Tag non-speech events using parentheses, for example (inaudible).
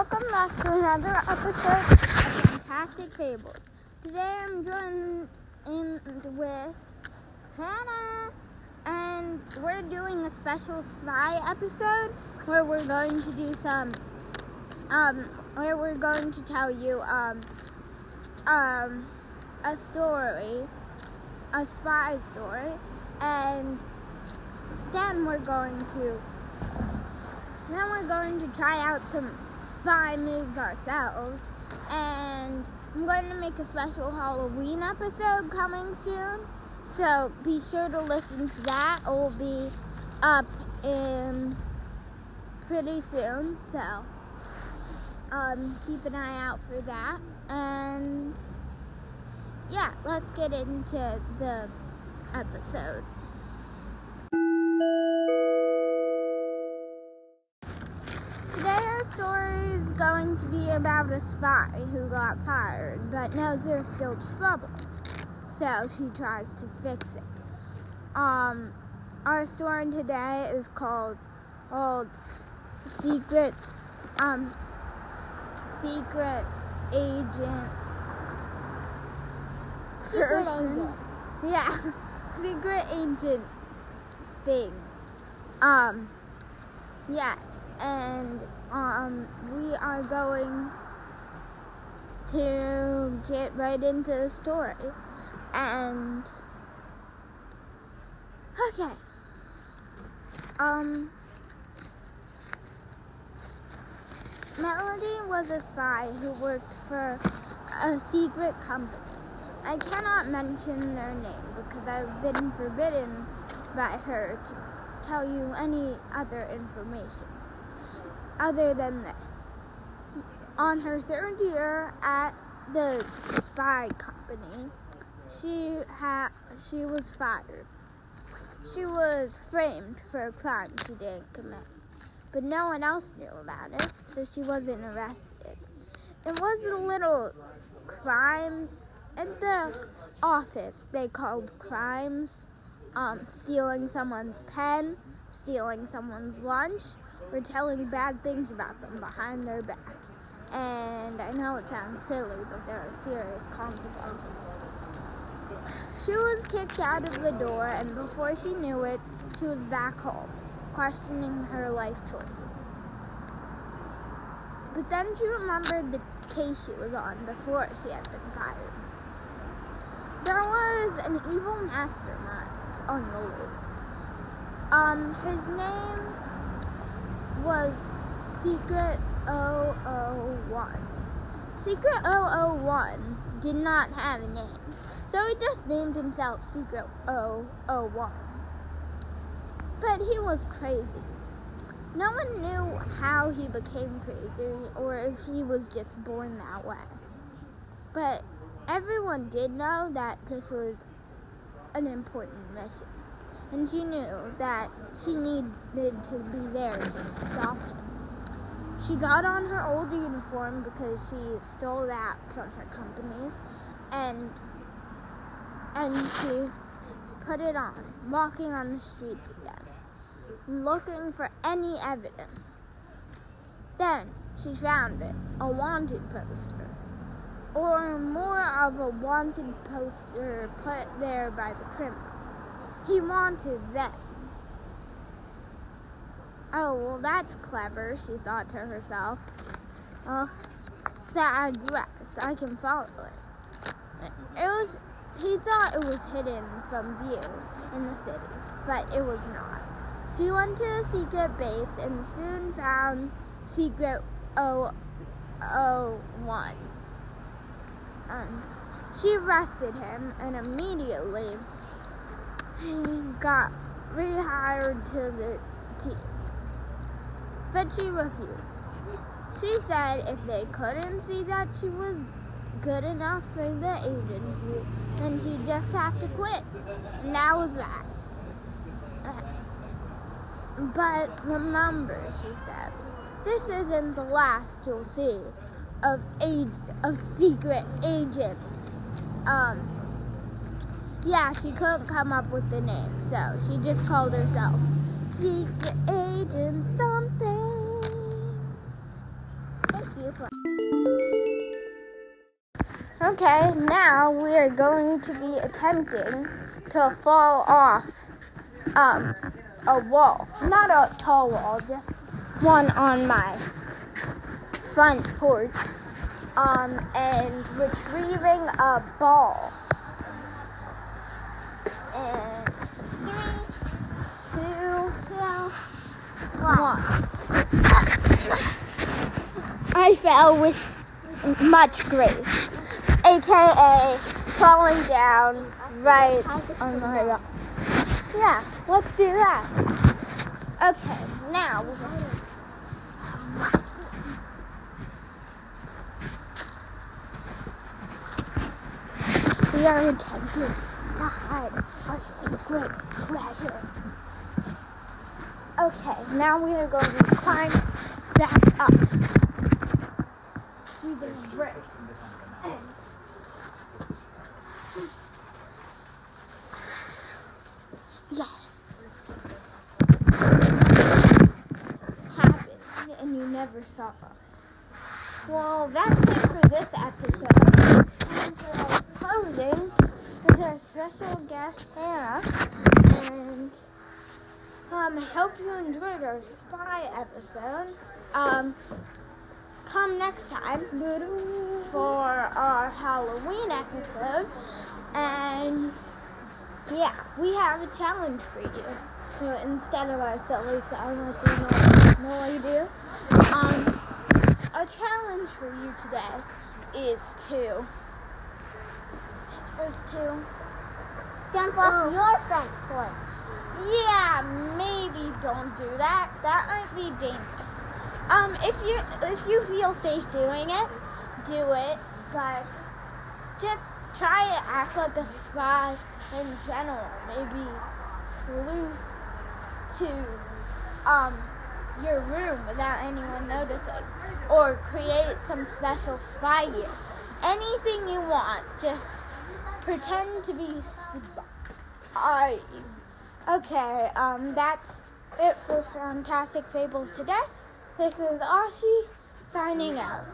welcome back to another episode of Fantastic Fables. Today I'm joined in with Hannah, and we're doing a special spy episode where we're going to do some, um, where we're going to tell you, um, um, a story, a spy story, and then we're going to then we're going to try out some spy moves ourselves. And I'm going to make a special Halloween episode coming soon. So be sure to listen to that. It will be up in pretty soon. So um, keep an eye out for that. And yeah, let's get into the episode. Today our story going to be about a spy who got fired but knows there's still trouble. So she tries to fix it. Um, our story today is called Old Secret um Secret Agent Person. Yeah. (laughs) Secret Agent thing. Um yes and um, we are going to get right into the story. And okay, um, Melody was a spy who worked for a secret company. I cannot mention their name because I've been forbidden by her to tell you any other information other than this. On her third year at the spy company, she had she was fired. She was framed for a crime she didn't commit, but no one else knew about it, so she wasn't arrested. It was a little crime at the office. They called crimes um, stealing someone's pen, stealing someone's lunch, or telling bad things about them behind their back. And I know it sounds silly, but there are serious consequences. She was kicked out of the door, and before she knew it, she was back home, questioning her life choices. But then she remembered the case she was on before she had been fired. There was an evil mastermind on the loose. Um, his name was Secret 001. Secret 001 did not have a name, so he just named himself Secret 001. But he was crazy. No one knew how he became crazy or if he was just born that way. But everyone did know that this was an important mission and she knew that she needed to be there to stop him. She got on her old uniform because she stole that from her company, and and she put it on, walking on the streets again, looking for any evidence. Then she found it, a wanted poster, or more of a wanted poster put there by the criminal. He wanted them. Oh, well, that's clever, she thought to herself. Well, that address, I can follow it. It was, he thought it was hidden from view in the city, but it was not. She went to the secret base and soon found Secret 001. Um, she arrested him and immediately he got rehired to the team. But she refused. She said if they couldn't see that she was good enough for the agency, then she'd just have to quit. And that was that. But remember, she said, this isn't the last you'll see of age of secret agent. Um, yeah, she couldn't come up with the name, so she just called herself Secret Agent Something. Thank you. Okay, now we are going to be attempting to fall off um, a wall. Not a tall wall, just one on my front porch. Um, and retrieving a ball. One. I fell with much grace, aka falling down right on my rock. Yeah, let's do that. Okay, now. We are attempting to hide our secret treasure. Okay, now we are going to climb back up through the brick. Yes. Happened, and you never saw us. Well, that's it for this episode. And for our closing is our special guest Hannah, hope you enjoyed our spy episode. Um, come next time for our Halloween episode, and yeah, we have a challenge for you. So instead of our silly sound like we normally do, um, our challenge for you today is to is to Jump off your front porch. Yeah maybe don't do that. That might be dangerous. Um, if you if you feel safe doing it, do it. But just try to act like a spy in general. Maybe sleuth to um your room without anyone noticing, or create some special spy gear. Anything you want, just pretend to be spy. Okay, um, that's it for Fantastic Fables today. This is Ashi signing out.